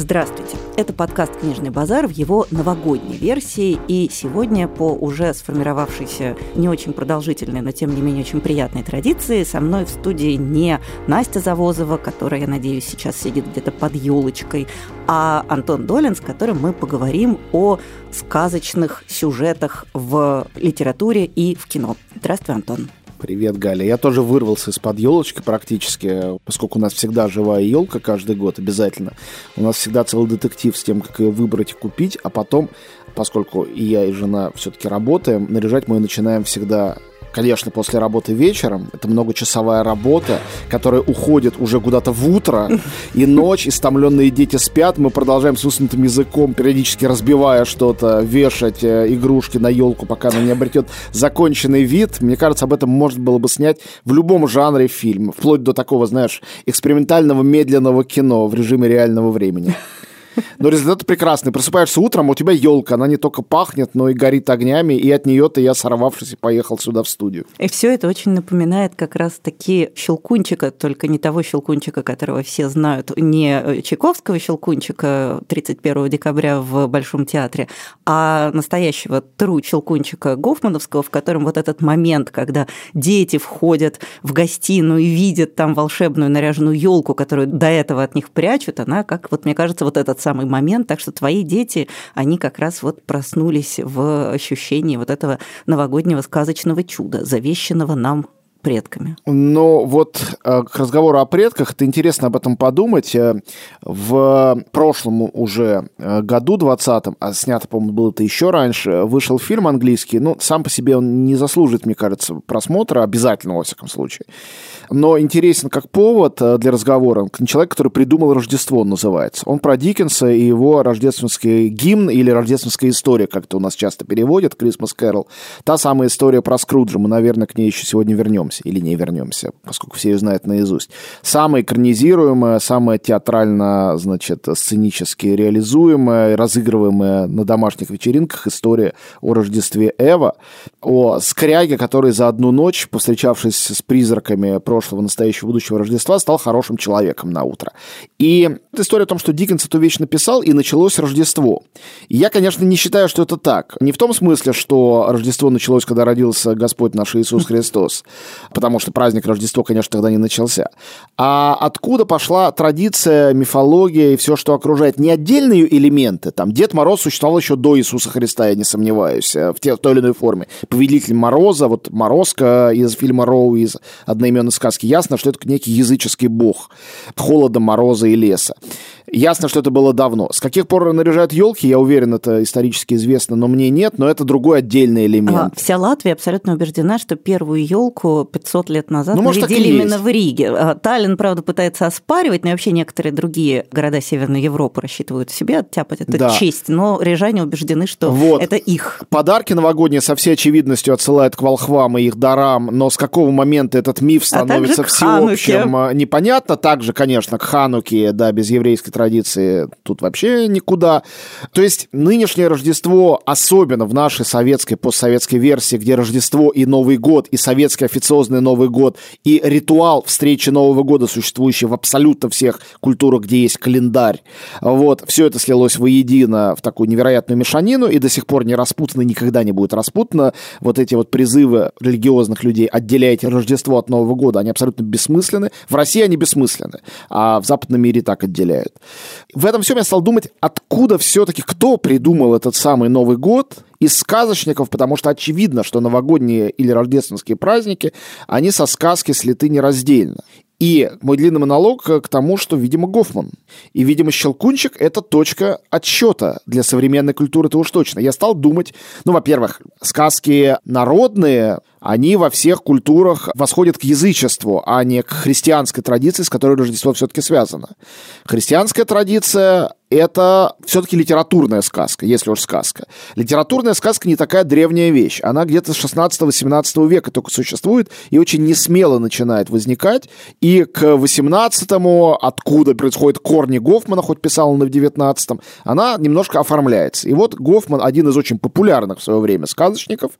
Здравствуйте. Это подкаст «Книжный базар» в его новогодней версии. И сегодня по уже сформировавшейся не очень продолжительной, но тем не менее очень приятной традиции со мной в студии не Настя Завозова, которая, я надеюсь, сейчас сидит где-то под елочкой, а Антон Долин, с которым мы поговорим о сказочных сюжетах в литературе и в кино. Здравствуй, Антон. Привет, Галя. Я тоже вырвался из-под елочки практически, поскольку у нас всегда живая елка каждый год обязательно. У нас всегда целый детектив с тем, как ее выбрать и купить, а потом, поскольку и я, и жена все-таки работаем, наряжать мы ее начинаем всегда конечно, после работы вечером. Это многочасовая работа, которая уходит уже куда-то в утро, и ночь, истомленные дети спят, мы продолжаем с высунутым языком, периодически разбивая что-то, вешать э, игрушки на елку, пока она не обретет законченный вид. Мне кажется, об этом можно было бы снять в любом жанре фильма, вплоть до такого, знаешь, экспериментального медленного кино в режиме реального времени. Но результат прекрасный. Просыпаешься утром, а у тебя елка. Она не только пахнет, но и горит огнями. И от нее-то я, сорвавшись, поехал сюда в студию. И все это очень напоминает как раз-таки Щелкунчика, только не того Щелкунчика, которого все знают, не Чайковского Щелкунчика 31 декабря в Большом театре, а настоящего тру Щелкунчика Гофмановского, в котором вот этот момент, когда дети входят в гостиную и видят там волшебную наряженную елку, которую до этого от них прячут, она, как вот мне кажется, вот этот самый момент. Так что твои дети, они как раз вот проснулись в ощущении вот этого новогоднего сказочного чуда, завещанного нам предками. Но вот э, к разговору о предках, это интересно об этом подумать. Э, в прошлом уже э, году, 20-м, а снято, по-моему, было это еще раньше, вышел фильм английский. Ну, сам по себе он не заслуживает, мне кажется, просмотра, обязательно, во всяком случае но интересен как повод э, для разговора. Человек, который придумал Рождество, он называется. Он про Диккенса и его рождественский гимн или рождественская история, как это у нас часто переводят, Christmas Carol. Та самая история про Скруджа. Мы, наверное, к ней еще сегодня вернемся или не вернемся, поскольку все ее знают наизусть. Самая экранизируемая, самая театрально, значит, сценически реализуемая, разыгрываемая на домашних вечеринках история о Рождестве Эва, о скряге, который за одну ночь, повстречавшись с призраками про прошлого, настоящего, будущего Рождества, стал хорошим человеком на утро. И история о том, что Диккенс эту вещь написал, и началось Рождество. Я, конечно, не считаю, что это так. Не в том смысле, что Рождество началось, когда родился Господь наш Иисус Христос, потому что праздник Рождества, конечно, тогда не начался. А откуда пошла традиция, мифология и все, что окружает? Не отдельные элементы. Там Дед Мороз существовал еще до Иисуса Христа, я не сомневаюсь, э, в, те, в той или иной форме. Повелитель Мороза, вот Морозка из фильма Роу, из одноименной сказки, сказки. Ясно, что это некий языческий бог холода, мороза и леса. Ясно, что это было давно. С каких пор наряжают елки, я уверен, это исторически известно, но мне нет, но это другой отдельный элемент. А, вся Латвия абсолютно убеждена, что первую елку 500 лет назад ну, может, нарядили именно в Риге. А, Таллин, правда, пытается оспаривать, но вообще некоторые другие города Северной Европы рассчитывают себе оттяпать эту да. честь, но рижане убеждены, что вот. это их. Подарки новогодние со всей очевидностью отсылают к волхвам и их дарам, но с какого момента этот миф а становится а всеобщим, непонятно. Также, конечно, к Хануке, да, без еврейской традиции тут вообще никуда. То есть нынешнее Рождество, особенно в нашей советской, постсоветской версии, где Рождество и Новый год, и советский официозный Новый год, и ритуал встречи Нового года, существующий в абсолютно всех культурах, где есть календарь, вот, все это слилось воедино в такую невероятную мешанину, и до сих пор не распутано, никогда не будет распутано. Вот эти вот призывы религиозных людей «отделяйте Рождество от Нового года», они абсолютно бессмысленны. В России они бессмысленны, а в западном мире так отделяют. В этом всем я стал думать, откуда все-таки, кто придумал этот самый Новый год из сказочников, потому что очевидно, что новогодние или рождественские праздники, они со сказки слиты нераздельно. И мой длинный монолог к тому, что, видимо, Гофман. И, видимо, Щелкунчик — это точка отсчета для современной культуры, это уж точно. Я стал думать, ну, во-первых, сказки народные, они во всех культурах восходят к язычеству, а не к христианской традиции, с которой Рождество все-таки связано. Христианская традиция это все-таки литературная сказка, если уж сказка. Литературная сказка не такая древняя вещь. Она где-то с 16-18 века только существует и очень несмело начинает возникать. И к 18-му, откуда происходят корни Гофмана, хоть писал он в 19-м, она немножко оформляется. И вот Гофман, один из очень популярных в свое время сказочников,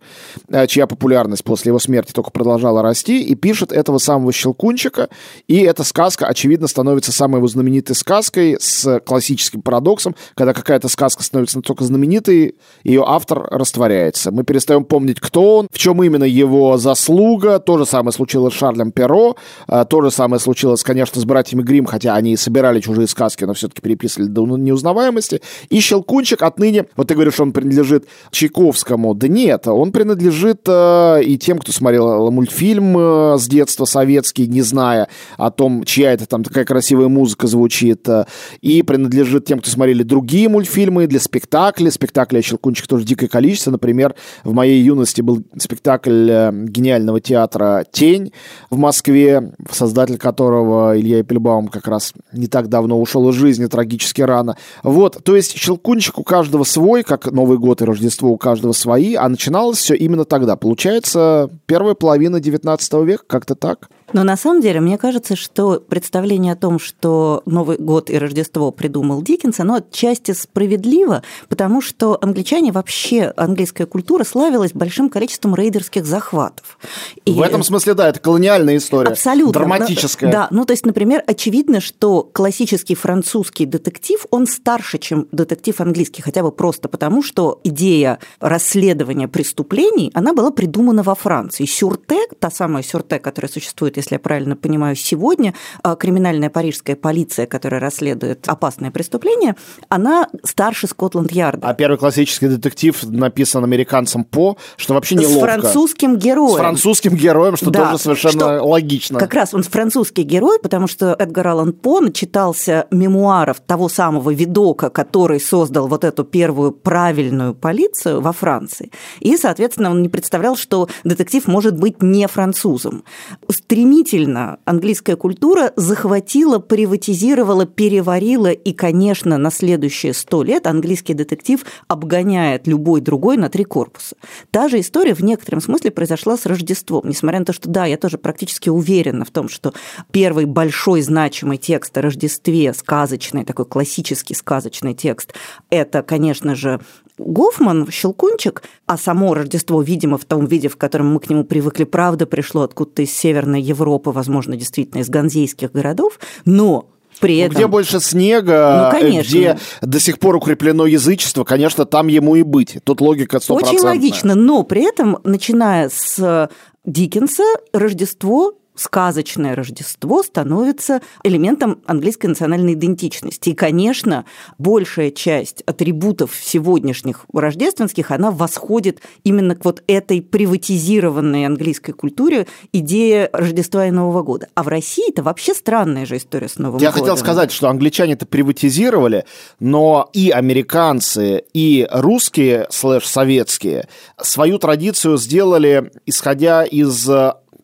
э, чья популярность после его смерти только продолжала расти, и пишет этого самого Щелкунчика. И эта сказка, очевидно, становится самой его знаменитой сказкой с классическим историческим парадоксом, когда какая-то сказка становится настолько знаменитой, ее автор растворяется. Мы перестаем помнить, кто он, в чем именно его заслуга. То же самое случилось с Шарлем Перо, а, то же самое случилось, конечно, с братьями Грим, хотя они собирали чужие сказки, но все-таки переписывали до неузнаваемости. И Щелкунчик отныне, вот ты говоришь, он принадлежит Чайковскому. Да нет, он принадлежит э, и тем, кто смотрел мультфильм э, с детства советский, не зная о том, чья это там такая красивая музыка звучит, э, и принадлежит тем, кто смотрели другие мультфильмы для спектаклей. Спектаклей Щелкунчик тоже дикое количество. Например, в моей юности был спектакль э, гениального театра «Тень» в Москве, создатель которого Илья Эпельбаум как раз не так давно ушел из жизни трагически рано. Вот, то есть Щелкунчик у каждого свой, как Новый год и Рождество у каждого свои, а начиналось все именно тогда. Получается, первая половина 19 века, как-то так. Но на самом деле, мне кажется, что представление о том, что Новый год и Рождество придумал Диккенс, оно отчасти справедливо, потому что англичане вообще, английская культура славилась большим количеством рейдерских захватов. И... В этом смысле, да, это колониальная история. Абсолютно. Драматическая. Да, ну то есть, например, очевидно, что классический французский детектив, он старше, чем детектив английский, хотя бы просто потому, что идея расследования преступлений, она была придумана во Франции. Сюрте, та самая сюрте, которая существует если я правильно понимаю, сегодня а, криминальная парижская полиция, которая расследует опасные преступления, она старше Скотланд-Ярда. А первый классический детектив написан американцем По, что вообще не С французским героем. С французским героем, что да, тоже совершенно что логично. Как раз он французский герой, потому что Эдгар Аллан По начитался мемуаров того самого видока, который создал вот эту первую правильную полицию во Франции. И, соответственно, он не представлял, что детектив может быть не французом. Стремился стремительно английская культура захватила, приватизировала, переварила, и, конечно, на следующие сто лет английский детектив обгоняет любой другой на три корпуса. Та же история в некотором смысле произошла с Рождеством, несмотря на то, что, да, я тоже практически уверена в том, что первый большой значимый текст о Рождестве, сказочный, такой классический сказочный текст, это, конечно же, Гофман, Щелкунчик, а само Рождество, видимо, в том виде, в котором мы к нему привыкли, правда, пришло откуда-то из Северной Европы, возможно, действительно из ганзейских городов, но при этом... Где больше снега, ну, конечно. где до сих пор укреплено язычество, конечно, там ему и быть. Тут логика 100%. Очень логично, но при этом, начиная с Диккенса, Рождество сказочное Рождество становится элементом английской национальной идентичности. И, конечно, большая часть атрибутов сегодняшних рождественских, она восходит именно к вот этой приватизированной английской культуре идея Рождества и Нового года. А в России это вообще странная же история с Новым Я годом. Я хотел сказать, что англичане это приватизировали, но и американцы, и русские слэш-советские свою традицию сделали, исходя из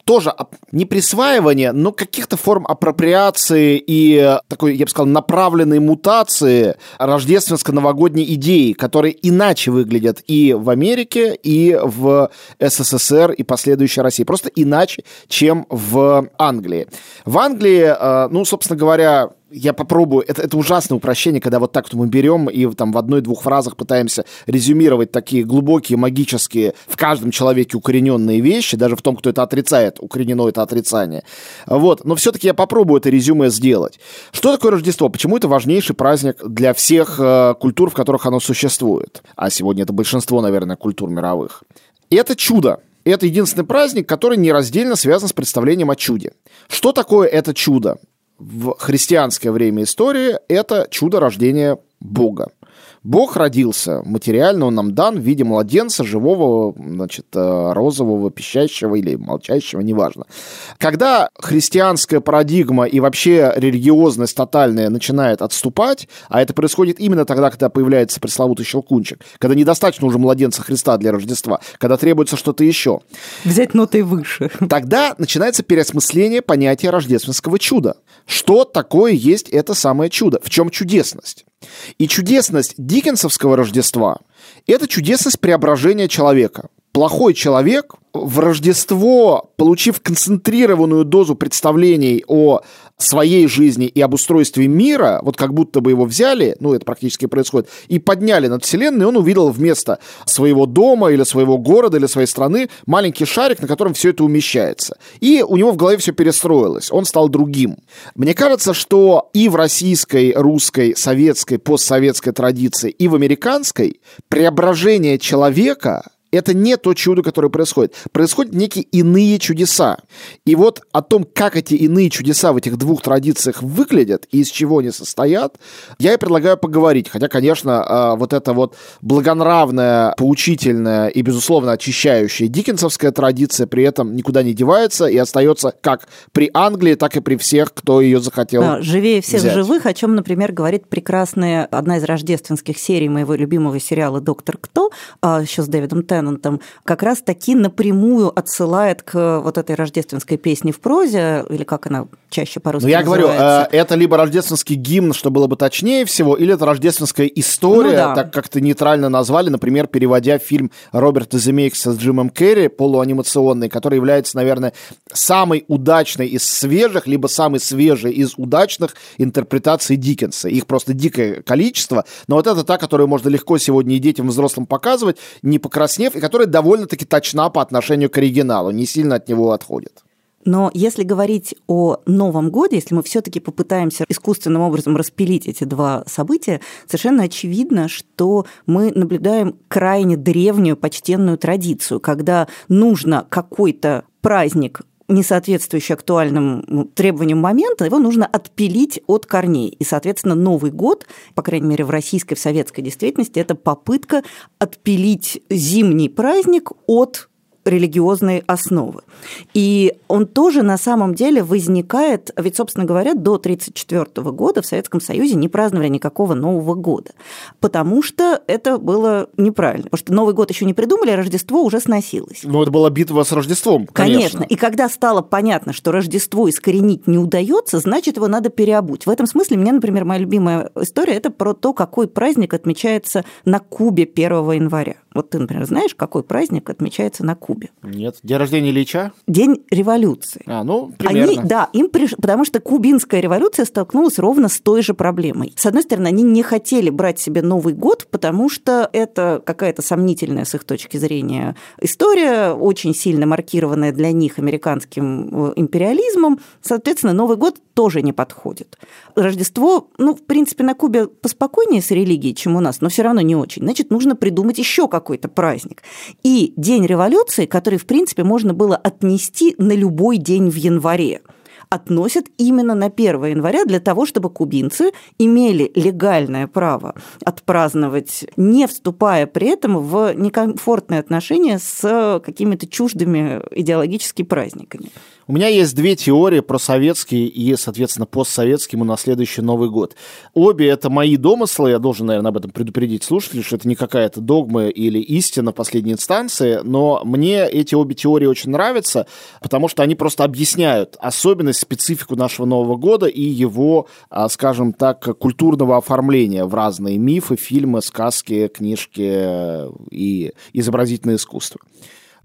тоже не присваивание, но каких-то форм апроприации и такой, я бы сказал, направленной мутации рождественско-новогодней идеи, которые иначе выглядят и в Америке, и в СССР, и последующей России. Просто иначе, чем в Англии. В Англии, э, ну, собственно говоря, я попробую, это, это ужасное упрощение, когда вот так вот мы берем и там в одной-двух фразах пытаемся резюмировать такие глубокие, магические, в каждом человеке укорененные вещи, даже в том, кто это отрицает, укоренено это отрицание. Вот, но все-таки я попробую это резюме сделать. Что такое Рождество? Почему это важнейший праздник для всех э, культур, в которых оно существует? А сегодня это большинство, наверное, культур мировых. И это чудо. Это единственный праздник, который нераздельно связан с представлением о чуде. Что такое это чудо? В христианское время истории это чудо рождения Бога. Бог родился материально, он нам дан в виде младенца, живого, значит, э, розового, пищащего или молчащего, неважно. Когда христианская парадигма и вообще религиозность тотальная начинает отступать, а это происходит именно тогда, когда появляется пресловутый щелкунчик, когда недостаточно уже младенца Христа для Рождества, когда требуется что-то еще. Взять ноты выше. Тогда начинается переосмысление понятия рождественского чуда. Что такое есть это самое чудо? В чем чудесность? И чудесность диккенсовского Рождества – это чудесность преображения человека. Плохой человек в Рождество, получив концентрированную дозу представлений о своей жизни и об устройстве мира, вот как будто бы его взяли, ну, это практически происходит, и подняли над Вселенной, он увидел вместо своего дома или своего города или своей страны маленький шарик, на котором все это умещается. И у него в голове все перестроилось, он стал другим. Мне кажется, что и в российской, русской, советской, постсоветской традиции, и в американской преображение человека это не то чудо, которое происходит. Происходят некие иные чудеса. И вот о том, как эти иные чудеса в этих двух традициях выглядят и из чего они состоят, я и предлагаю поговорить. Хотя, конечно, а, вот эта вот благонравная, поучительная и, безусловно, очищающая диккенсовская традиция при этом никуда не девается и остается как при Англии, так и при всех, кто ее захотел да, Живее всех взять. живых, о чем, например, говорит прекрасная одна из рождественских серий моего любимого сериала «Доктор Кто», а, еще с Дэвидом Теннантом, Теннантом, как раз таки напрямую отсылает к вот этой рождественской песне в прозе, или как она чаще по-русски Ну, я говорю, э, это либо рождественский гимн, что было бы точнее всего, или это рождественская история, ну, да. так как то нейтрально назвали, например, переводя фильм Роберта Земекиса с Джимом Керри, полуанимационный, который является, наверное, самой удачной из свежих, либо самой свежей из удачных интерпретаций Диккенса. Их просто дикое количество, но вот это та, которую можно легко сегодня и детям, и взрослым показывать, не покраснев, и которая довольно-таки точна по отношению к оригиналу, не сильно от него отходит. Но если говорить о Новом Годе, если мы все-таки попытаемся искусственным образом распилить эти два события, совершенно очевидно, что мы наблюдаем крайне древнюю почтенную традицию, когда нужно какой-то праздник не соответствующий актуальным ну, требованиям момента, его нужно отпилить от корней. И, соответственно, Новый год, по крайней мере, в российской, в советской действительности, это попытка отпилить зимний праздник от религиозной основы. И он тоже на самом деле возникает, ведь, собственно говоря, до 1934 года в Советском Союзе не праздновали никакого Нового года, потому что это было неправильно. Потому что Новый год еще не придумали, а Рождество уже сносилось. Ну, это была битва с Рождеством, конечно. Конечно. И когда стало понятно, что Рождество искоренить не удается, значит, его надо переобуть. В этом смысле мне, например, моя любимая история – это про то, какой праздник отмечается на Кубе 1 января. Вот ты, например, знаешь, какой праздник отмечается на Кубе? Нет. День рождения Ильича? День революции. А, ну, примерно. Они, да, им приш... потому что кубинская революция столкнулась ровно с той же проблемой. С одной стороны, они не хотели брать себе Новый год, потому что это какая-то сомнительная с их точки зрения история, очень сильно маркированная для них американским э, империализмом. Соответственно, Новый год тоже не подходит. Рождество, ну, в принципе, на Кубе поспокойнее с религией, чем у нас, но все равно не очень. Значит, нужно придумать еще как какой-то праздник. И День революции, который, в принципе, можно было отнести на любой день в январе относят именно на 1 января для того, чтобы кубинцы имели легальное право отпраздновать, не вступая при этом в некомфортные отношения с какими-то чуждыми идеологическими праздниками. У меня есть две теории про советский и, соответственно, постсоветский на следующий Новый год. Обе это мои домыслы, я должен, наверное, об этом предупредить слушателей, что это не какая-то догма или истина последней инстанции, но мне эти обе теории очень нравятся, потому что они просто объясняют особенность, специфику нашего Нового года и его, а, скажем так, культурного оформления в разные мифы, фильмы, сказки, книжки и изобразительное искусство.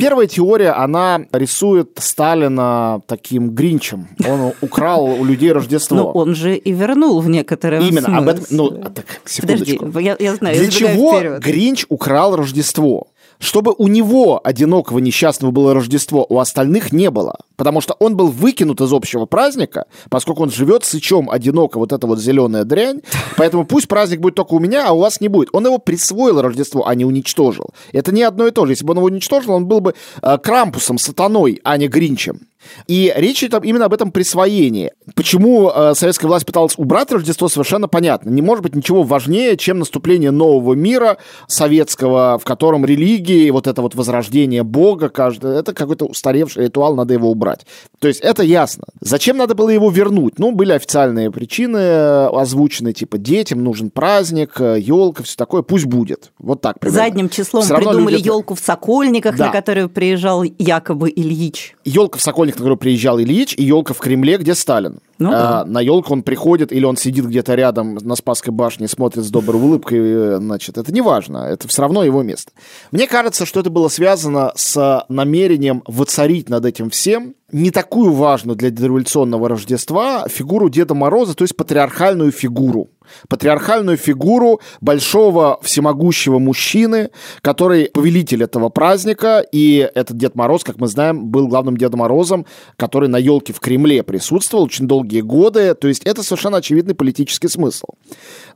Первая теория, она рисует Сталина таким гринчем. Он украл у людей Рождество. Но он же и вернул в некотором Именно, смысле. об этом... Ну, так, секундочку. Подожди, я, я знаю, Для чего вперед. Гринч украл Рождество? Чтобы у него, одинокого несчастного, было Рождество, у остальных не было. Потому что он был выкинут из общего праздника, поскольку он живет сычом одиноко, вот эта вот зеленая дрянь. Поэтому пусть праздник будет только у меня, а у вас не будет. Он его присвоил Рождество, а не уничтожил. Это не одно и то же. Если бы он его уничтожил, он был бы э, Крампусом, сатаной, а не Гринчем. И речь идет именно об этом присвоении. Почему э, советская власть пыталась убрать Рождество, совершенно понятно. Не может быть ничего важнее, чем наступление нового мира советского, в котором религии, вот это вот возрождение Бога, каждый, это какой-то устаревший ритуал, надо его убрать. То есть это ясно. Зачем надо было его вернуть? Ну, были официальные причины э, озвучены, типа детям нужен праздник, елка, все такое, пусть будет. Вот так. Примерно. Задним числом придумали люди... елку в Сокольниках, да. на которую приезжал якобы Ильич. Елка в Сокольниках, на которую приезжал Ильич, и елка в Кремле, где Сталин. Ну, а, да. На елку он приходит, или он сидит где-то рядом на Спасской башне, смотрит с доброй улыбкой, значит, это не важно, это все равно его место. Мне кажется, что это было связано с намерением воцарить над этим всем не такую важную для дореволюционного Рождества фигуру Деда Мороза, то есть патриархальную фигуру патриархальную фигуру большого всемогущего мужчины, который повелитель этого праздника, и этот Дед Мороз, как мы знаем, был главным Дедом Морозом, который на елке в Кремле присутствовал очень долгие годы, то есть это совершенно очевидный политический смысл.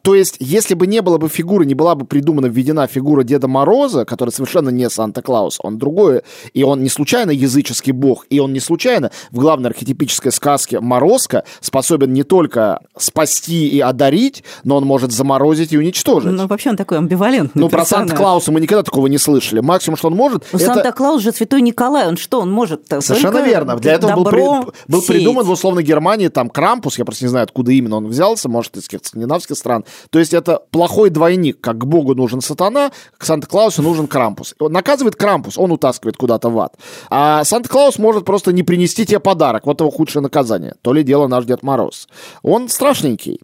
То есть, если бы не было бы фигуры, не была бы придумана, введена фигура Деда Мороза, который совершенно не Санта-Клаус, он другой, и он не случайно языческий бог, и он не случайно в главной архетипической сказке Морозко способен не только спасти и одарить, но он может заморозить и уничтожить. Ну, вообще он такой амбивалентный Ну, про Санта-Клауса мы никогда такого не слышали. Максимум, что он может... Ну, это... Санта-Клаус же святой Николай, он что, он может Совершенно верно. Для этого был, при... был придуман в условной Германии там Крампус, я просто не знаю, откуда именно он взялся, может, из каких-то скандинавских стран. То есть это плохой двойник, как к Богу нужен сатана, к Санта-Клаусу нужен Крампус. Он наказывает Крампус, он утаскивает куда-то в ад. А Санта-Клаус может просто не принести тебе подарок. Вот его худшее наказание. То ли дело наш Дед Мороз. Он страшненький.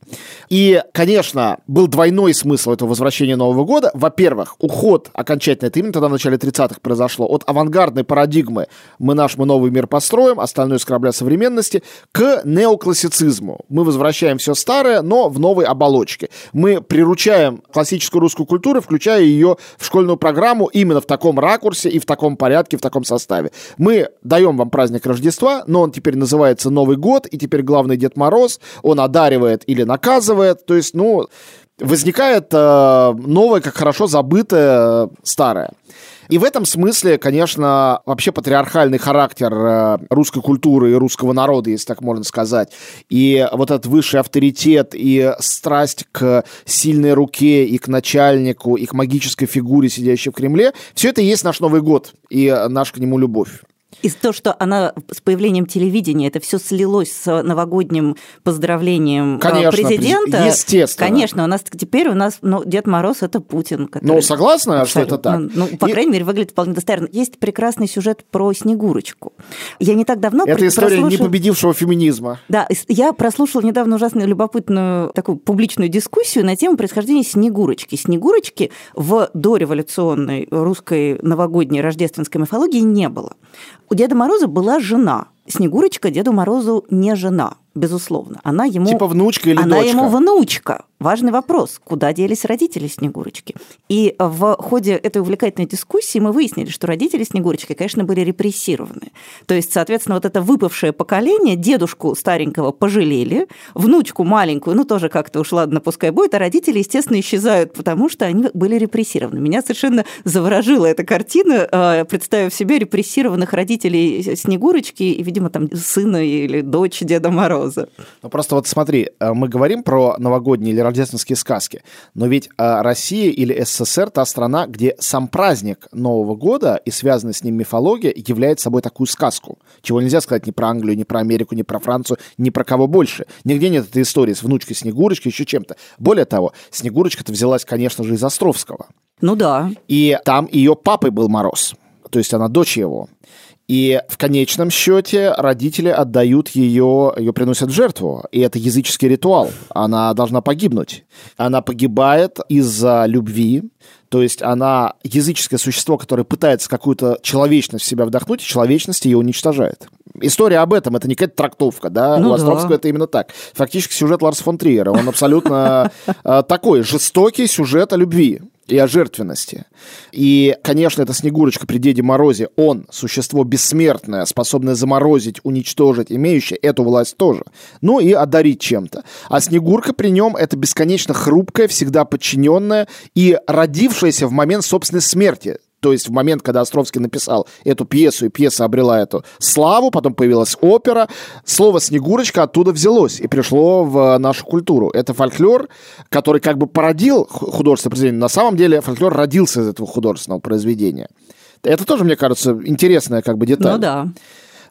И, конечно, был двойной смысл этого возвращения Нового года. Во-первых, уход окончательно, это именно тогда в начале 30-х произошло, от авангардной парадигмы «мы наш, мы новый мир построим», остальное с корабля современности, к неоклассицизму. Мы возвращаем все старое, но в новой оболочке. Мы приручаем классическую русскую культуру, включая ее в школьную программу именно в таком ракурсе и в таком порядке, в таком составе. Мы даем вам праздник Рождества, но он теперь называется Новый год, и теперь главный Дед Мороз, он одаривает или наказывает, то есть, ну, возникает э, новое, как хорошо забытое старое. И в этом смысле, конечно, вообще патриархальный характер э, русской культуры и русского народа, если так можно сказать, и вот этот высший авторитет и страсть к сильной руке и к начальнику, и к магической фигуре, сидящей в Кремле, все это и есть наш Новый год и наша к нему любовь. И то, что она с появлением телевидения, это все слилось с новогодним поздравлением а, конечно, президента. Естественно. Конечно, у нас теперь у нас ну, Дед Мороз это Путин. Который... Ну, согласна, что это так? Ну, по И... крайней мере, выглядит вполне достоверно. Есть прекрасный сюжет про Снегурочку. Я не так давно Это история прослушал... непобедившего феминизма. Да, я прослушала недавно ужасно любопытную такую публичную дискуссию на тему происхождения Снегурочки. Снегурочки в дореволюционной русской новогодней рождественской мифологии не было. У Деда Мороза была жена. Снегурочка Деду Морозу не жена безусловно. Она ему... Типа внучка или она дочка? ему внучка. Важный вопрос, куда делись родители Снегурочки. И в ходе этой увлекательной дискуссии мы выяснили, что родители Снегурочки, конечно, были репрессированы. То есть, соответственно, вот это выпавшее поколение, дедушку старенького пожалели, внучку маленькую, ну тоже как-то уж ладно, пускай будет, а родители, естественно, исчезают, потому что они были репрессированы. Меня совершенно заворожила эта картина, э, представив себе репрессированных родителей Снегурочки и, видимо, там сына или дочь Деда Мороза Мороза. Ну просто вот смотри, э, мы говорим про новогодние или рождественские сказки, но ведь э, Россия или СССР та страна, где сам праздник Нового года и связанная с ним мифология является собой такую сказку, чего нельзя сказать ни про Англию, ни про Америку, ни про Францию, ни про кого больше. Нигде нет этой истории с внучкой Снегурочки, еще чем-то. Более того, Снегурочка-то взялась, конечно же, из Островского. Ну да. И там ее папой был Мороз, то есть она дочь его. И в конечном счете родители отдают ее, ее приносят в жертву. И это языческий ритуал. Она должна погибнуть. Она погибает из-за любви, то есть она языческое существо, которое пытается какую-то человечность в себя вдохнуть, и человечность ее уничтожает. История об этом, это не какая-то трактовка, да? Ну, У Островского да. это именно так. Фактически сюжет Ларса фон Триера, он абсолютно э, такой жестокий сюжет о любви и о жертвенности. И, конечно, эта Снегурочка при Деде Морозе, он существо бессмертное, способное заморозить, уничтожить, имеющее эту власть тоже. Ну и одарить чем-то. А Снегурка при нем это бесконечно хрупкая, всегда подчиненная и родившаяся в момент собственной смерти. То есть в момент, когда Островский написал эту пьесу, и пьеса обрела эту славу, потом появилась опера, слово «Снегурочка» оттуда взялось и пришло в нашу культуру. Это фольклор, который как бы породил художественное произведение. На самом деле фольклор родился из этого художественного произведения. Это тоже, мне кажется, интересная как бы деталь. Ну да.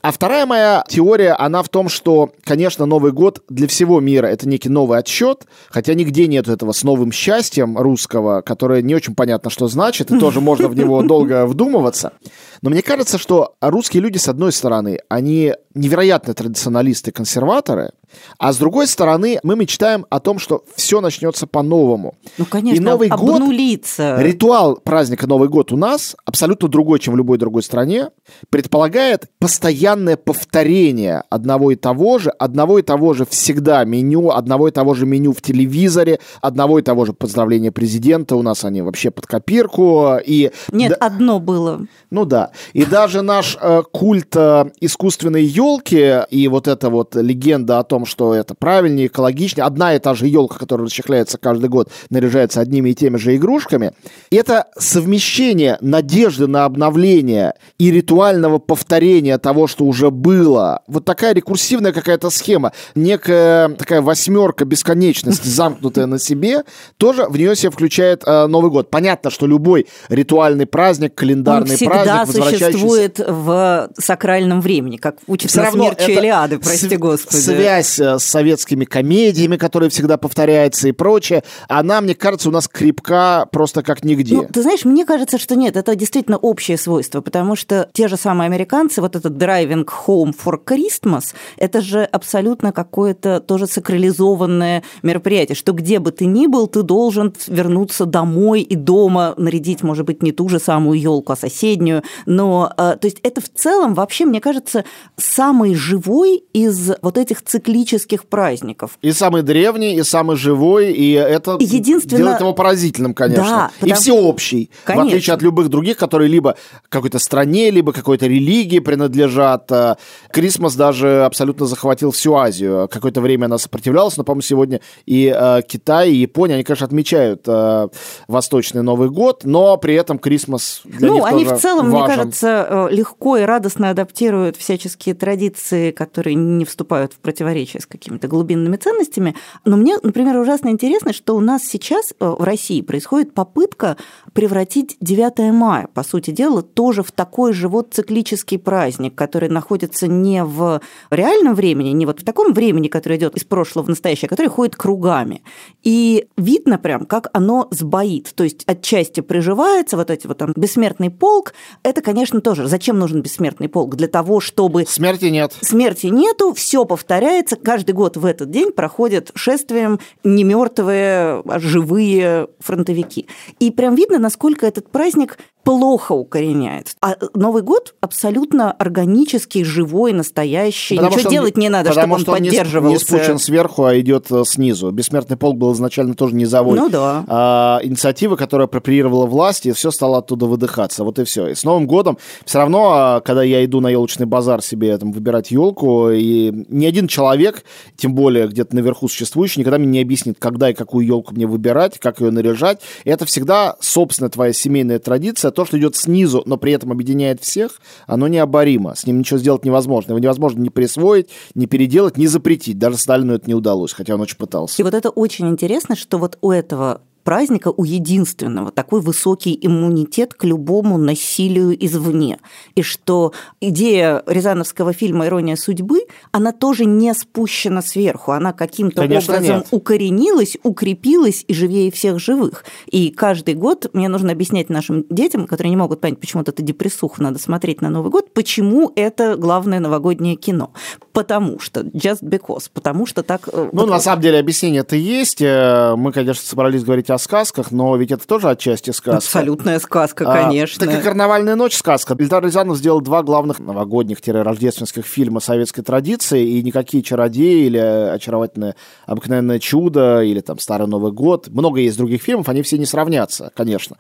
А вторая моя теория, она в том, что, конечно, Новый год для всего мира это некий новый отсчет, хотя нигде нет этого с новым счастьем русского, которое не очень понятно, что значит, и тоже можно в него долго вдумываться. Но мне кажется, что русские люди, с одной стороны, они невероятные традиционалисты, консерваторы, А с другой стороны, мы мечтаем о том, что все начнется по-новому. Ну, конечно, и Новый обнулиться. год, ритуал праздника Новый год у нас абсолютно другой, чем в любой другой стране, предполагает постоянное повторение одного и того же, одного и того же всегда меню, одного и того же меню в телевизоре, одного и того же поздравления президента. У нас они вообще под копирку. И Нет, да, одно было. Ну да. И даже наш э, культ э, искусственной елки и вот эта вот легенда о том, что это правильнее, экологичнее, одна и та же елка, которая расчехляется каждый год, наряжается одними и теми же игрушками, это совмещение надежды на обновление и ритуального повторения того, что уже было. Вот такая рекурсивная какая-то схема, некая такая восьмерка бесконечности, замкнутая на себе, тоже в нее себе включает э, Новый год. Понятно, что любой ритуальный праздник, календарный праздник, существует в сакральном времени, как учится равно смерчи Илиады, прости господи. Связь э, с советскими комедиями, которые всегда повторяются и прочее, она, мне кажется, у нас крепка просто как нигде. Ну, ты знаешь, мне кажется, что нет, это действительно общее свойство, потому что те же самые американцы, вот этот driving home for Christmas, это же абсолютно какое-то тоже сакрализованное мероприятие, что где бы ты ни был, ты должен вернуться домой и дома нарядить, может быть, не ту же самую елку, а соседнюю, но, э, то есть это в целом вообще, мне кажется, самый живой из вот этих циклических праздников. И самый древний, и самый живой, и это Единственное... делает его поразительным, конечно. Да, потому... И всеобщий, конечно. в отличие от любых других, которые либо какой-то стране, либо какой-то религии принадлежат. Э, Крисмас даже абсолютно захватил всю Азию. Какое-то время она сопротивлялась, но, по-моему, сегодня и э, Китай, и Япония, они, конечно, отмечают э, Восточный Новый год, но при этом Крисмас для ну, них они тоже в целом, важен. мне кажется, э, легко и радостно адаптируют всяческие традиции, которые не вступают в противоречие с какими-то глубинными ценностями. Но мне, например, ужасно интересно, что у нас сейчас э, в России происходит попытка превратить 9 мая, по сути дела, тоже в такой же вот циклический праздник, который находится не в реальном времени, не вот в таком времени, которое идет из прошлого в настоящее, а который ходит кругами. И видно прям, как оно сбоит. То есть отчасти приживается, вот эти вот там бессмертный полк, это, конечно, тоже. Зачем нужен бессмертный полк? Для того, чтобы... Смерти нет. Смерти нету, все повторяется. Каждый год в этот день проходят шествием не мертвые, а живые фронтовики. И прям видно, насколько этот праздник плохо укореняется. А Новый год абсолютно органический, живой, настоящий. Потому Ничего делать не надо, чтобы он, он поддерживался. Не, не спущен сверху, а идет э, снизу. Бессмертный полк был изначально тоже низовой. Ну да. А, инициатива, которая апроприировала власть, и все стало оттуда выдыхаться. Вот и все. И с Новым годом все равно, а, когда я иду на елочный базар себе там, выбирать елку, и ни один человек, тем более где-то наверху существующий, никогда мне не объяснит, когда и какую елку мне выбирать, как ее наряжать. И это всегда собственная твоя семейная традиция, то, что идет снизу, но при этом объединяет всех, оно необоримо. С ним ничего сделать невозможно. Его невозможно ни присвоить, ни переделать, ни запретить. Даже Сталину это не удалось, хотя он очень пытался. И вот это очень интересно, что вот у этого праздника у единственного такой высокий иммунитет к любому насилию извне. И что идея рязановского фильма «Ирония судьбы», она тоже не спущена сверху, она каким-то образом нет. укоренилась, укрепилась и живее всех живых. И каждый год мне нужно объяснять нашим детям, которые не могут понять, почему это депрессуха надо смотреть на Новый год, почему это главное новогоднее кино. Потому что, just because, потому что так... Э, ну, вот... на самом деле, объяснение это есть. Э, мы, конечно, собрались говорить о сказках, но ведь это тоже отчасти сказка. Абсолютная сказка, конечно. А, так и «Карнавальная ночь» сказка. Ильдар Рязанов сделал два главных новогодних-рождественских фильма советской традиции, и никакие чародеи или очаровательное обыкновенное чудо, или там Старый Новый год, много есть других фильмов, они все не сравнятся, конечно.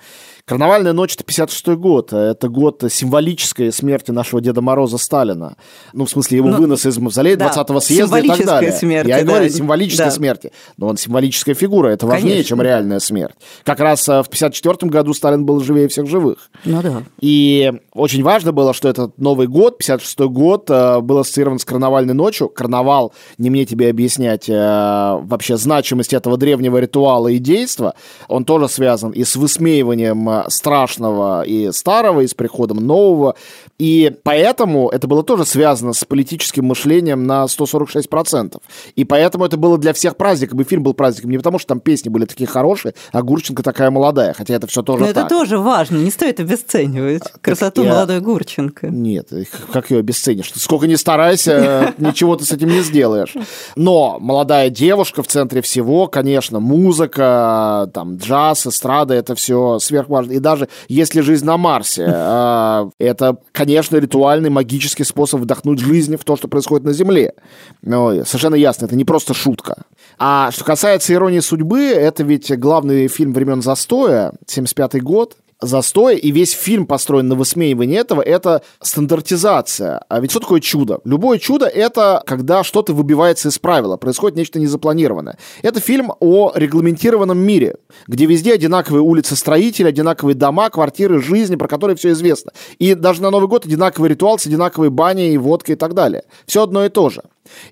«Карнавальная ночь» — это 56 год, это год символической смерти нашего Деда Мороза Сталина. Ну, в смысле, его ну, вынос из мавзолея да, 20-го съезда и так далее. Смерти, Я и да. говорю, символической да. смерти. Но он символическая фигура, это важнее, Конечно. чем реальная смерть. Как раз э, в 54 году Сталин был живее всех живых. Ну да. И очень важно было, что этот Новый год, 56 год, э, был ассоциирован с карнавальной ночью. Карнавал, не мне тебе объяснять э, вообще значимость этого древнего ритуала и действа, он тоже связан и с высмеиванием страшного и старого, и с приходом нового. И поэтому это было тоже связано с политическим мышлением впечатлением на 146%. И поэтому это было для всех праздником, и фильм был праздником не потому, что там песни были такие хорошие, а Гурченко такая молодая, хотя это все тоже Но так. это тоже важно, не стоит обесценивать а, красоту я... молодой Гурченко. Нет, как ее обесценишь? Сколько не старайся, ничего ты с этим не сделаешь. Но молодая девушка в центре всего, конечно, музыка, там, джаз, эстрада, это все сверхважно. И даже если жизнь на Марсе, а, это, конечно, ритуальный магический способ вдохнуть жизнь в то, что происходит на Земле. Но совершенно ясно, это не просто шутка. А что касается «Иронии судьбы», это ведь главный фильм времен застоя, 75 год, застой, и весь фильм построен на высмеивании этого, это стандартизация. А ведь что такое чудо? Любое чудо — это когда что-то выбивается из правила, происходит нечто незапланированное. Это фильм о регламентированном мире, где везде одинаковые улицы строителей, одинаковые дома, квартиры, жизни, про которые все известно. И даже на Новый год одинаковый ритуал с одинаковой баней, водкой и так далее. Все одно и то же.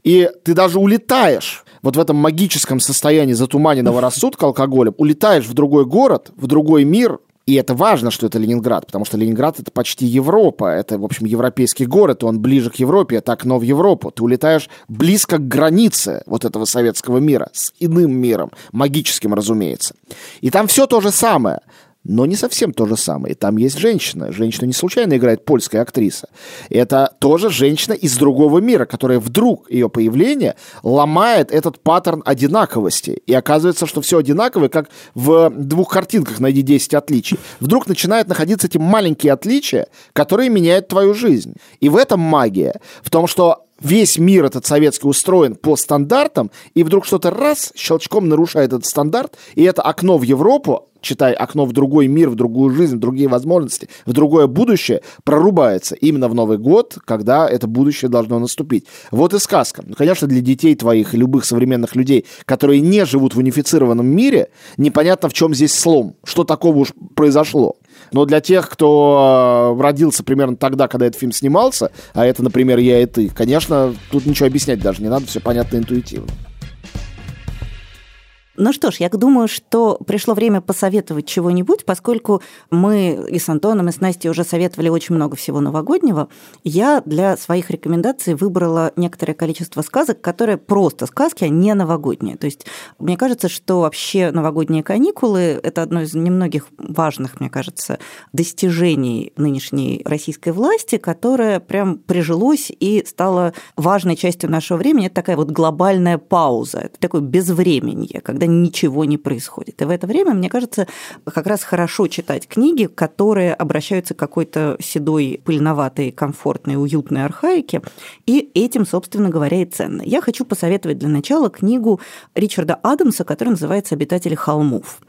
И ты даже улетаешь вот в этом магическом состоянии затуманенного рассудка алкоголем, улетаешь в другой город, в другой мир, и это важно, что это Ленинград, потому что Ленинград — это почти Европа. Это, в общем, европейский город, он ближе к Европе, это окно в Европу. Ты улетаешь близко к границе вот этого советского мира, с иным миром, магическим, разумеется. И там все то же самое но не совсем то же самое. Там есть женщина. Женщина не случайно играет польская актриса. Это тоже женщина из другого мира, которая вдруг ее появление ломает этот паттерн одинаковости. И оказывается, что все одинаковое, как в двух картинках «Найди 10 отличий». Вдруг начинают находиться эти маленькие отличия, которые меняют твою жизнь. И в этом магия. В том, что весь мир этот советский устроен по стандартам, и вдруг что-то раз щелчком нарушает этот стандарт, и это окно в Европу читай, окно в другой мир, в другую жизнь, в другие возможности, в другое будущее, прорубается именно в Новый год, когда это будущее должно наступить. Вот и сказка. Ну, конечно, для детей твоих и любых современных людей, которые не живут в унифицированном мире, непонятно, в чем здесь слом, что такого уж произошло. Но для тех, кто э, родился примерно тогда, когда этот фильм снимался, а это, например, я и ты, конечно, тут ничего объяснять даже не надо, все понятно интуитивно. Ну что ж, я думаю, что пришло время посоветовать чего-нибудь, поскольку мы и с Антоном, и с Настей уже советовали очень много всего новогоднего. Я для своих рекомендаций выбрала некоторое количество сказок, которые просто сказки, а не новогодние. То есть мне кажется, что вообще новогодние каникулы – это одно из немногих важных, мне кажется, достижений нынешней российской власти, которое прям прижилось и стало важной частью нашего времени. Это такая вот глобальная пауза, это такое безвременье, когда ничего не происходит. И в это время, мне кажется, как раз хорошо читать книги, которые обращаются к какой-то седой, пыльноватой, комфортной, уютной архаике, и этим, собственно говоря, и ценно. Я хочу посоветовать для начала книгу Ричарда Адамса, которая называется «Обитатели холмов»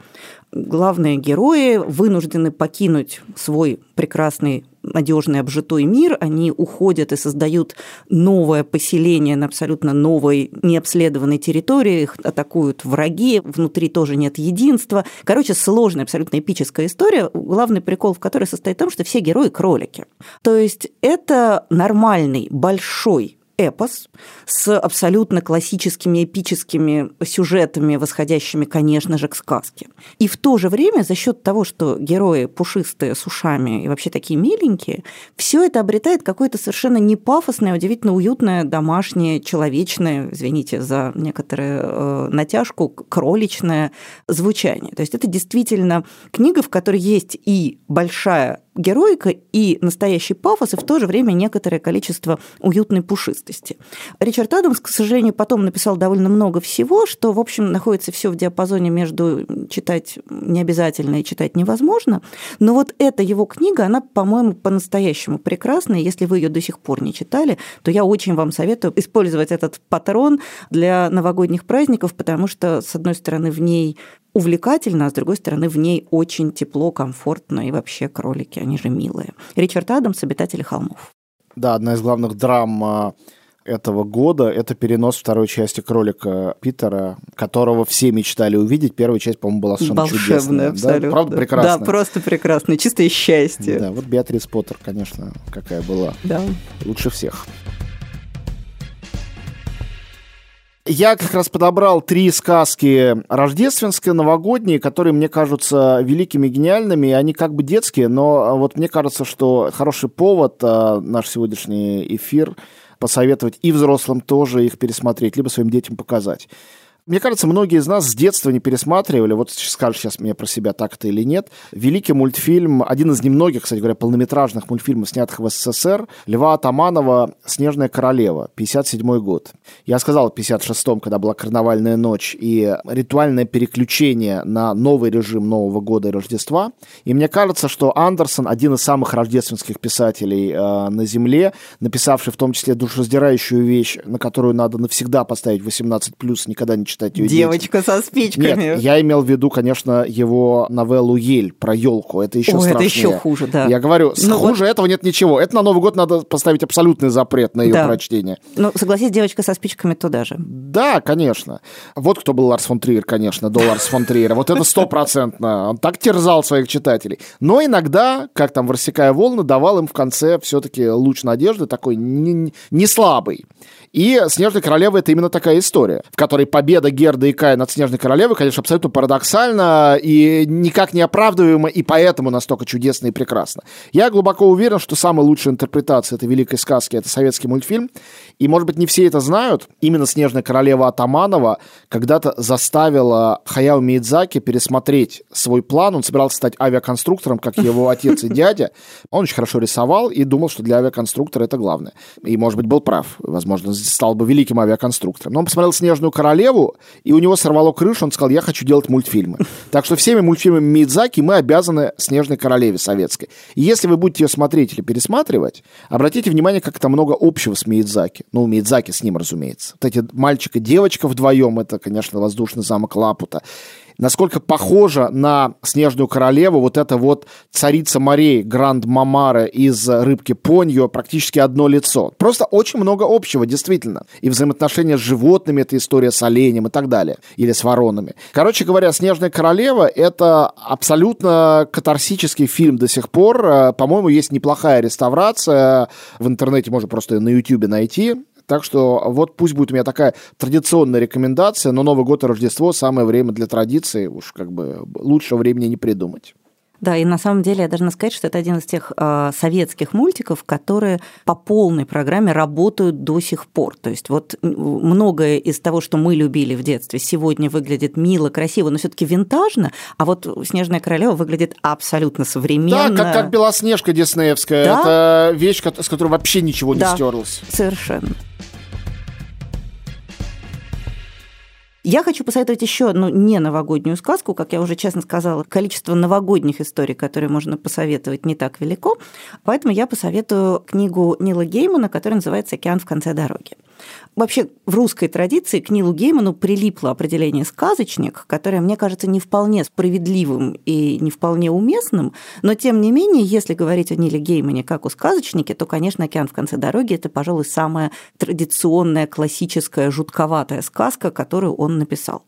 главные герои вынуждены покинуть свой прекрасный надежный обжитой мир, они уходят и создают новое поселение на абсолютно новой необследованной территории, их атакуют враги, внутри тоже нет единства. Короче, сложная, абсолютно эпическая история, главный прикол в которой состоит в том, что все герои кролики. То есть это нормальный, большой эпос с абсолютно классическими эпическими сюжетами, восходящими, конечно же, к сказке. И в то же время за счет того, что герои пушистые, с ушами и вообще такие миленькие, все это обретает какое-то совершенно не пафосное, удивительно уютное, домашнее, человечное, извините за некоторую э, натяжку, кроличное звучание. То есть это действительно книга, в которой есть и большая героика и настоящий пафос, и в то же время некоторое количество уютной пушистости. Ричард Адамс, к сожалению, потом написал довольно много всего, что, в общем, находится все в диапазоне между читать необязательно и читать невозможно. Но вот эта его книга, она, по-моему, по-настоящему прекрасная. Если вы ее до сих пор не читали, то я очень вам советую использовать этот патрон для новогодних праздников, потому что, с одной стороны, в ней увлекательно, а с другой стороны, в ней очень тепло, комфортно, и вообще кролики, они же милые. Ричард Адамс, «Обитатели холмов». Да, одна из главных драм а, этого года – это перенос второй части «Кролика» Питера, которого все мечтали увидеть. Первая часть, по-моему, была совершенно Волшебная, чудесная. абсолютно. Да? Правда, прекрасно. Да, просто прекрасно. Чистое счастье. Да, вот Беатрис Поттер, конечно, какая была. Да. Лучше всех. Я как раз подобрал три сказки рождественские, новогодние, которые мне кажутся великими, гениальными. Они как бы детские, но вот мне кажется, что хороший повод, а, наш сегодняшний эфир, посоветовать и взрослым тоже их пересмотреть, либо своим детям показать. Мне кажется, многие из нас с детства не пересматривали, вот скажешь сейчас мне про себя так это или нет, великий мультфильм, один из немногих, кстати говоря, полнометражных мультфильмов, снятых в СССР, Льва Атаманова «Снежная королева», 57 год. Я сказал в 56-м, когда была карнавальная ночь и ритуальное переключение на новый режим Нового года и Рождества. И мне кажется, что Андерсон один из самых рождественских писателей э, на Земле, написавший в том числе душераздирающую вещь, на которую надо навсегда поставить 18+, никогда не читать ее Девочка детям. со спичками. Нет, я имел в виду, конечно, его новеллу «Ель» про елку. Это еще О, страшнее. это еще хуже, да. Я говорю, ну, хуже вот... этого нет ничего. Это на Новый год надо поставить абсолютный запрет на ее да. прочтение. Ну, согласись, девочка со спичками туда же. Да, конечно. Вот кто был Ларс фон Триер, конечно, до Ларс фон Триера. Вот это стопроцентно. Он так терзал своих читателей. Но иногда, как там «Рассекая волны», давал им в конце все-таки луч надежды, такой не, не слабый. И «Снежная королева» — это именно такая история, в которой победа Герда и Кая над Снежной королевой, конечно, абсолютно парадоксальна и никак не оправдываема, и поэтому настолько чудесно и прекрасно. Я глубоко уверен, что самая лучшая интерпретация этой великой сказки — это советский мультфильм, и, может быть, не все это знают, именно «Снежная королева» Атаманова когда-то заставила Хаяо Миядзаки пересмотреть свой план. Он собирался стать авиаконструктором, как его отец и дядя. Он очень хорошо рисовал и думал, что для авиаконструктора это главное. И, может быть, был прав. Возможно, стал бы великим авиаконструктором. Но он посмотрел «Снежную королеву», и у него сорвало крышу, он сказал, я хочу делать мультфильмы. Так что всеми мультфильмами Мидзаки мы обязаны «Снежной королеве» советской. И если вы будете ее смотреть или пересматривать, обратите внимание, как это много общего с Мидзаки. Ну, Мидзаки с ним, разумеется. Вот эти мальчик и девочка вдвоем, это, конечно, воздушный замок Лапута насколько похожа на Снежную Королеву вот эта вот царица морей Гранд Мамара из Рыбки Поньо практически одно лицо. Просто очень много общего, действительно. И взаимоотношения с животными, это история с оленем и так далее. Или с воронами. Короче говоря, Снежная Королева — это абсолютно катарсический фильм до сих пор. Э, по-моему, есть неплохая реставрация. В интернете можно просто на YouTube найти. Так что вот пусть будет у меня такая традиционная рекомендация, но Новый год и Рождество самое время для традиции, уж как бы лучшего времени не придумать. Да, и на самом деле я должна сказать, что это один из тех э, советских мультиков, которые по полной программе работают до сих пор. То есть вот многое из того, что мы любили в детстве, сегодня выглядит мило, красиво, но все таки винтажно, а вот «Снежная королева» выглядит абсолютно современно. Да, как, как «Белоснежка» диснеевская. Да? Это вещь, с которой вообще ничего не да, стерлось. совершенно. Я хочу посоветовать еще одну не новогоднюю сказку. Как я уже честно сказала, количество новогодних историй, которые можно посоветовать, не так велико. Поэтому я посоветую книгу Нила Геймана, которая называется «Океан в конце дороги». Вообще в русской традиции к Нилу Гейману прилипло определение «сказочник», которое, мне кажется, не вполне справедливым и не вполне уместным, но тем не менее, если говорить о Ниле Геймане как о сказочнике, то, конечно, «Океан в конце дороги» – это, пожалуй, самая традиционная, классическая, жутковатая сказка, которую он написал.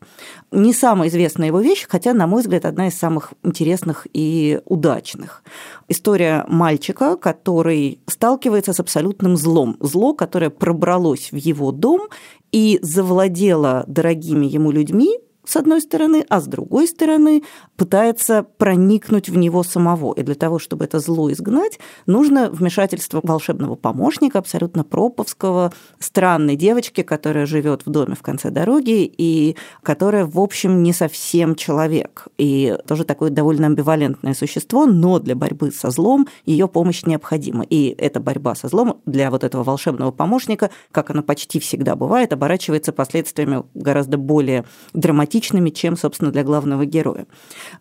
Не самая известная его вещь, хотя, на мой взгляд, одна из самых интересных и удачных. История мальчика, который сталкивается с абсолютным злом. Зло, которое пробралось в его дом и завладело дорогими ему людьми, с одной стороны, а с другой стороны пытается проникнуть в него самого. И для того, чтобы это зло изгнать, нужно вмешательство волшебного помощника, абсолютно проповского, странной девочки, которая живет в доме в конце дороги и которая, в общем, не совсем человек. И тоже такое довольно амбивалентное существо, но для борьбы со злом ее помощь необходима. И эта борьба со злом для вот этого волшебного помощника, как она почти всегда бывает, оборачивается последствиями гораздо более драматичными драматичными, чем, собственно, для главного героя.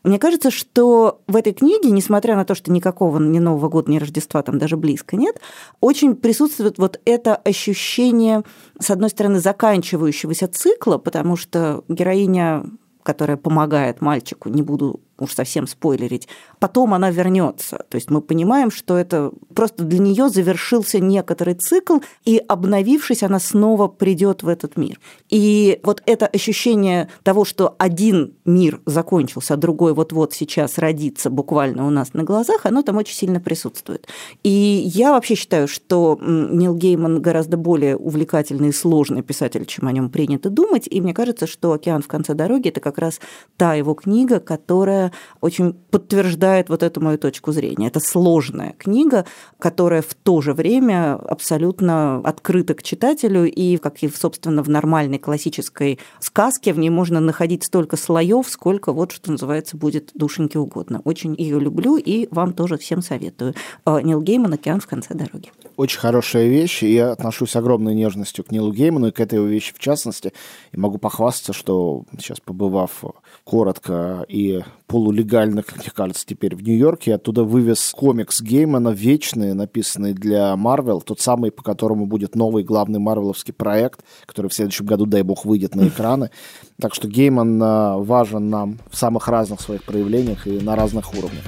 Мне кажется, что в этой книге, несмотря на то, что никакого ни Нового года, ни Рождества там даже близко нет, очень присутствует вот это ощущение, с одной стороны, заканчивающегося цикла, потому что героиня которая помогает мальчику, не буду уж совсем спойлерить, потом она вернется. То есть мы понимаем, что это просто для нее завершился некоторый цикл, и обновившись, она снова придет в этот мир. И вот это ощущение того, что один мир закончился, а другой вот-вот сейчас родится буквально у нас на глазах, оно там очень сильно присутствует. И я вообще считаю, что Нил Гейман гораздо более увлекательный и сложный писатель, чем о нем принято думать. И мне кажется, что «Океан в конце дороги» – это как раз та его книга, которая очень подтверждает вот эту мою точку зрения. Это сложная книга, которая в то же время абсолютно открыта к читателю, и, как и, собственно, в нормальной классической сказке, в ней можно находить столько слоев, сколько вот, что называется, будет душеньке угодно. Очень ее люблю, и вам тоже всем советую. Э, Нил Гейман «Океан в конце дороги». Очень хорошая вещь, и я отношусь с огромной нежностью к Нилу Гейману и к этой вещи в частности. И могу похвастаться, что сейчас побывав коротко и полулегально, как мне кажется, теперь в Нью-Йорке, оттуда вывез комикс Геймана вечный, написанный для Марвел, тот самый, по которому будет новый главный марвеловский проект, который в следующем году, дай бог, выйдет на экраны. Так что Гейман а, важен нам в самых разных своих проявлениях и на разных уровнях.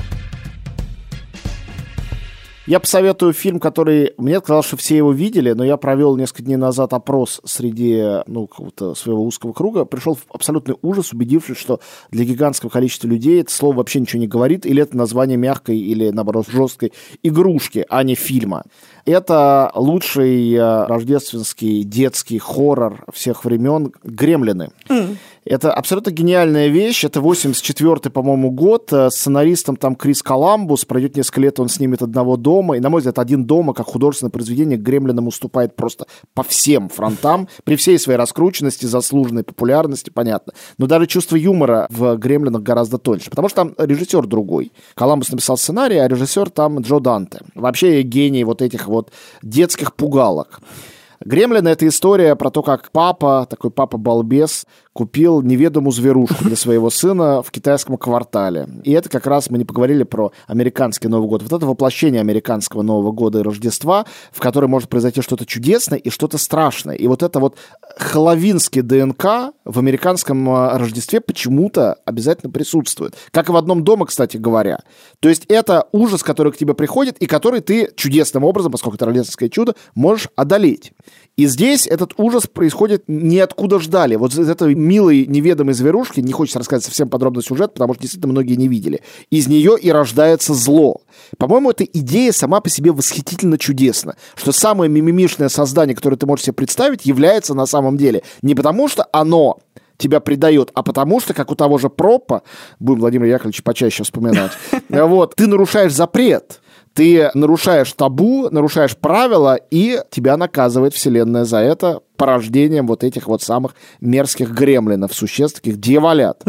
Я посоветую фильм, который... Мне казалось, что все его видели, но я провел несколько дней назад опрос среди ну, какого-то своего узкого круга. Пришел в абсолютный ужас, убедившись, что для гигантского количества людей это слово вообще ничего не говорит, или это название мягкой или, наоборот, жесткой игрушки, а не фильма. Это лучший э, рождественский детский хоррор всех времен «Гремлины». Mm. Это абсолютно гениальная вещь. Это 84-й, по-моему, год. Э, сценаристом там Крис Коламбус. Пройдет несколько лет, он снимет «Одного дома». И, на мой взгляд, «Один дома» как художественное произведение Гремлинам уступает просто по всем фронтам. При всей своей раскрученности, заслуженной популярности, понятно. Но даже чувство юмора в «Гремлинах» гораздо тоньше. Потому что там режиссер другой. Коламбус написал сценарий, а режиссер там Джо Данте. Вообще гений вот этих вот детских пугалок. Гремлин — это история про то, как папа, такой папа-балбес, купил неведомую зверушку для своего сына в китайском квартале. И это как раз мы не поговорили про американский Новый год. Вот это воплощение американского Нового года и Рождества, в котором может произойти что-то чудесное и что-то страшное. И вот это вот хэллоуинский ДНК в американском а, Рождестве почему-то обязательно присутствует. Как и в одном доме, кстати говоря. То есть это ужас, который к тебе приходит и который ты чудесным образом, поскольку это рождественское чудо, можешь одолеть. И здесь этот ужас происходит ниоткуда ждали. Вот из этой милой неведомой зверушки, не хочется рассказать совсем подробно сюжет, потому что действительно многие не видели, из нее и рождается зло. По-моему, эта идея сама по себе восхитительно чудесна, что самое мимимишное создание, которое ты можешь себе представить, является на самом деле не потому, что оно тебя предает, а потому что, как у того же Пропа, будем Владимир Яковлевич почаще вспоминать, вот, ты нарушаешь запрет ты нарушаешь табу, нарушаешь правила, и тебя наказывает Вселенная за это порождением вот этих вот самых мерзких гремлинов, существ, таких дьяволят.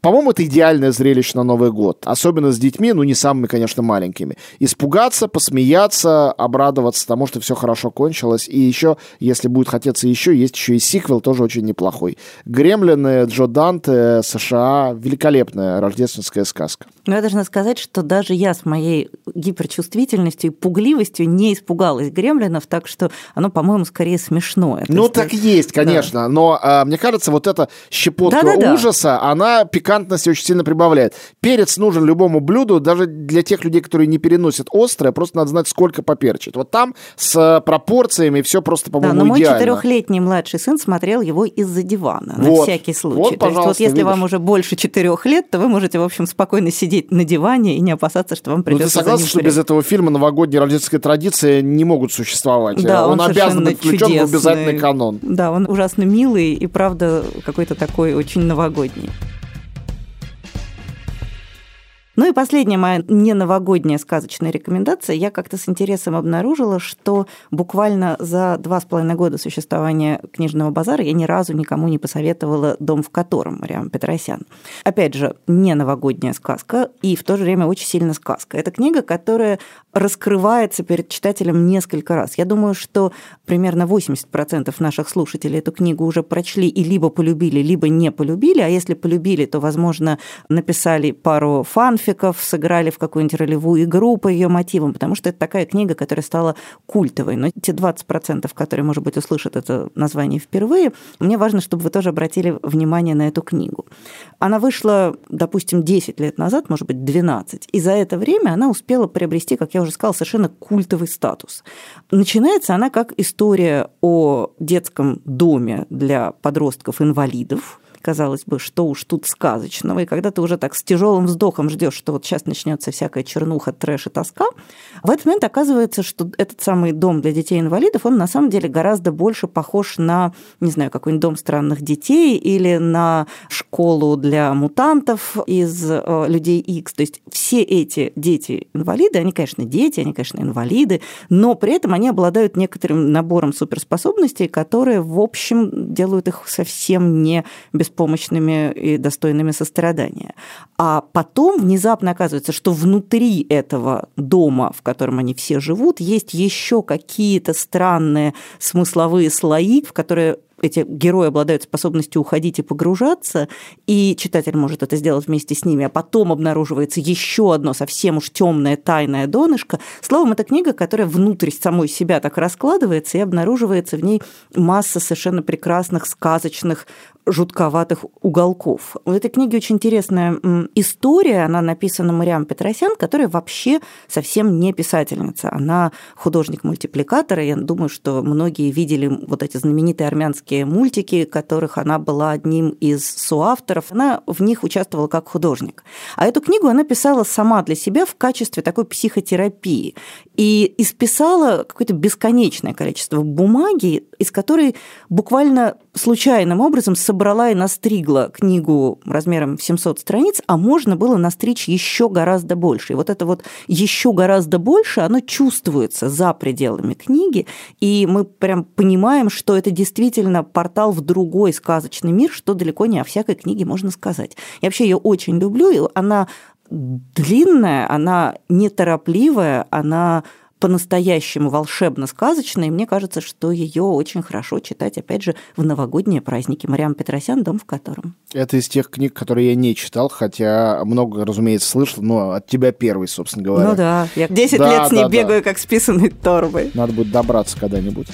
По-моему, это идеальное зрелище на Новый год. Особенно с детьми, ну, не самыми, конечно, маленькими. Испугаться, посмеяться, обрадоваться тому, что все хорошо кончилось. И еще, если будет хотеться еще, есть еще и сиквел, тоже очень неплохой. «Гремлины», Джо Данте, США. Великолепная рождественская сказка. Но я должна сказать, что даже я с моей гиперчувствительностью и пугливостью не испугалась гремлинов, так что оно, по-моему, скорее смешное. Ну, есть, так есть, конечно. Да. Но а, мне кажется, вот эта щепотка да -да ужаса, она пикантности очень сильно прибавляет. Перец нужен любому блюду, даже для тех людей, которые не переносят острое, просто надо знать, сколько поперчит. Вот там с пропорциями все просто, по-моему, да, но мой четырехлетний младший сын смотрел его из-за дивана, вот. на всякий случай. Вот, То есть вот если видишь. вам уже больше четырех лет, то вы можете, в общем, спокойно сидеть на диване и не опасаться, что вам придется. Ну, ты согласен, что без этого фильма новогодние рождественские традиции не могут существовать? Да, он, он обязан быть включен чудесный. в обязательный канон. Да, он ужасно милый и, правда, какой-то такой очень новогодний. Ну и последняя моя не новогодняя сказочная рекомендация. Я как-то с интересом обнаружила, что буквально за два с половиной года существования книжного базара я ни разу никому не посоветовала «Дом в котором» Мариам Петросян. Опять же, не новогодняя сказка и в то же время очень сильно сказка. Это книга, которая раскрывается перед читателем несколько раз. Я думаю, что примерно 80% наших слушателей эту книгу уже прочли и либо полюбили, либо не полюбили, а если полюбили, то, возможно, написали пару фанфиков, графиков сыграли в какую-нибудь ролевую игру по ее мотивам, потому что это такая книга, которая стала культовой. Но те 20%, которые, может быть, услышат это название впервые, мне важно, чтобы вы тоже обратили внимание на эту книгу. Она вышла, допустим, 10 лет назад, может быть, 12, и за это время она успела приобрести, как я уже сказала, совершенно культовый статус. Начинается она как история о детском доме для подростков-инвалидов, казалось бы, что уж тут сказочного, и когда ты уже так с тяжелым вздохом ждешь, что вот сейчас начнется всякая чернуха, трэш и тоска, в этот момент оказывается, что этот самый дом для детей-инвалидов, он на самом деле гораздо больше похож на, не знаю, какой-нибудь дом странных детей или на школу для мутантов из э, людей X. То есть все эти дети-инвалиды, они, конечно, дети, они, конечно, инвалиды, но при этом они обладают некоторым набором суперспособностей, которые, в общем, делают их совсем не беспомощными и достойными сострадания. А потом внезапно оказывается, что внутри этого дома, в котором они все живут, есть еще какие-то странные смысловые слои, в которые эти герои обладают способностью уходить и погружаться, и читатель может это сделать вместе с ними, а потом обнаруживается еще одно совсем уж темное тайное донышко. Словом, это книга, которая внутрь самой себя так раскладывается, и обнаруживается в ней масса совершенно прекрасных, сказочных жутковатых уголков. В этой книге очень интересная история. Она написана Мариам Петросян, которая вообще совсем не писательница. Она художник-мультипликатор, я думаю, что многие видели вот эти знаменитые армянские мультики, которых она была одним из соавторов. Она в них участвовала как художник. А эту книгу она писала сама для себя в качестве такой психотерапии. И исписала какое-то бесконечное количество бумаги, из которой буквально случайным образом собрала и настригла книгу размером в 700 страниц, а можно было настричь еще гораздо больше. И вот это вот еще гораздо больше, оно чувствуется за пределами книги, и мы прям понимаем, что это действительно портал в другой сказочный мир, что далеко не о всякой книге можно сказать. Я вообще ее очень люблю, и она длинная, она неторопливая, она по-настоящему волшебно-сказочная, и мне кажется, что ее очень хорошо читать, опять же, в новогодние праздники. Мариам Петросян «Дом в котором». Это из тех книг, которые я не читал, хотя много, разумеется, слышал, но от тебя первый, собственно говоря. Ну да, я 10 да, лет с ней да, бегаю, да. как с писаной торбой. Надо будет добраться когда-нибудь.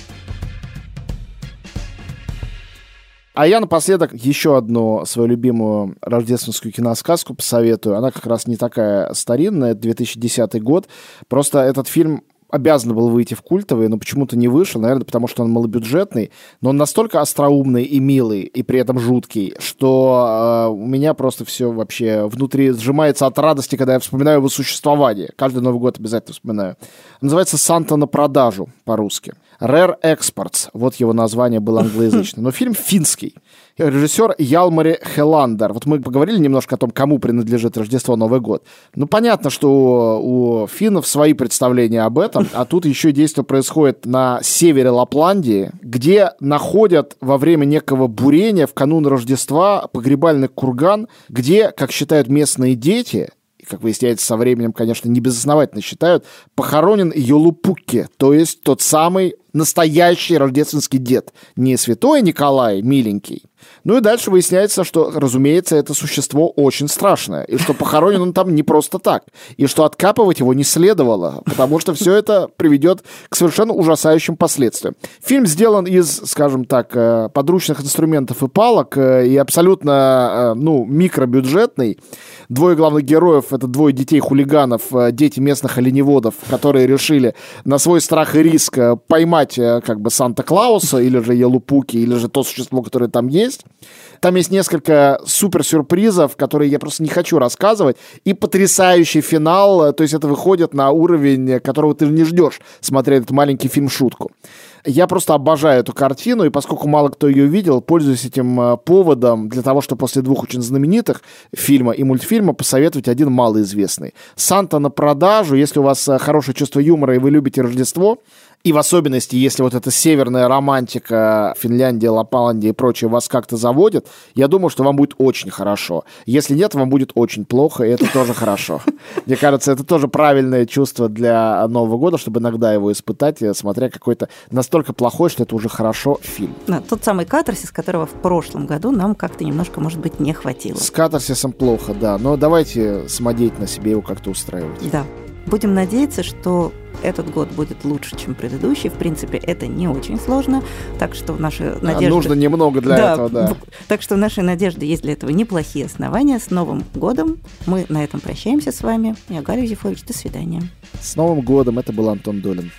А я напоследок еще одну свою любимую рождественскую киносказку посоветую. Она как раз не такая старинная, 2010 год. Просто этот фильм обязан был выйти в культовый, но почему-то не вышел, наверное, потому что он малобюджетный, но он настолько остроумный и милый, и при этом жуткий, что э, у меня просто все вообще внутри сжимается от радости, когда я вспоминаю его существование. Каждый Новый год обязательно вспоминаю. Называется «Санта на продажу» по-русски. Rare Exports, вот его название было англоязычное. Но фильм финский. Режиссер Ялмари Хеландер. Вот мы поговорили немножко о том, кому принадлежит Рождество, Новый год. Ну, понятно, что у финнов свои представления об этом, а тут еще действие происходит на севере Лапландии, где находят во время некого бурения в канун Рождества погребальный курган, где, как считают местные дети, как выясняется, со временем, конечно, не безосновательно считают, похоронен Йолупукки, то есть тот самый настоящий рождественский дед. Не святой Николай, миленький, ну и дальше выясняется, что, разумеется, это существо очень страшное, и что похоронен он там не просто так, и что откапывать его не следовало, потому что все это приведет к совершенно ужасающим последствиям. Фильм сделан из, скажем так, э, подручных инструментов и палок, э, и абсолютно, э, ну, микробюджетный. Двое главных героев — это двое детей-хулиганов, дети местных оленеводов, которые решили на свой страх и риск поймать как бы Санта-Клауса или же Елупуки, или же то существо, которое там есть. Там есть несколько супер-сюрпризов, которые я просто не хочу рассказывать. И потрясающий финал. То есть это выходит на уровень, которого ты не ждешь, смотря этот маленький фильм-шутку. Я просто обожаю эту картину, и поскольку мало кто ее видел, пользуюсь этим э, поводом для того, чтобы после двух очень знаменитых фильма и мультфильма посоветовать один малоизвестный. «Санта на продажу». Если у вас э, хорошее чувство юмора и вы любите Рождество, и в особенности, если вот эта северная романтика Финляндия, Лапаландия и прочее вас как-то заводит, я думаю, что вам будет очень хорошо. Если нет, вам будет очень плохо, и это тоже хорошо. Мне кажется, это тоже правильное чувство для Нового года, чтобы иногда его испытать, э, смотря какой-то настолько плохой, что это уже хорошо фильм. Да, тот самый катарсис, которого в прошлом году нам как-то немножко, может быть, не хватило. С катарсисом плохо, да. Но давайте на себе его как-то устраивать. Да. Будем надеяться, что этот год будет лучше, чем предыдущий. В принципе, это не очень сложно. Так что наши надежды... нужно немного для да, этого, да. Так что наши надежды есть для этого неплохие основания. С Новым годом! Мы на этом прощаемся с вами. Я Галя Зифович. До свидания. С Новым годом! Это был Антон Долин.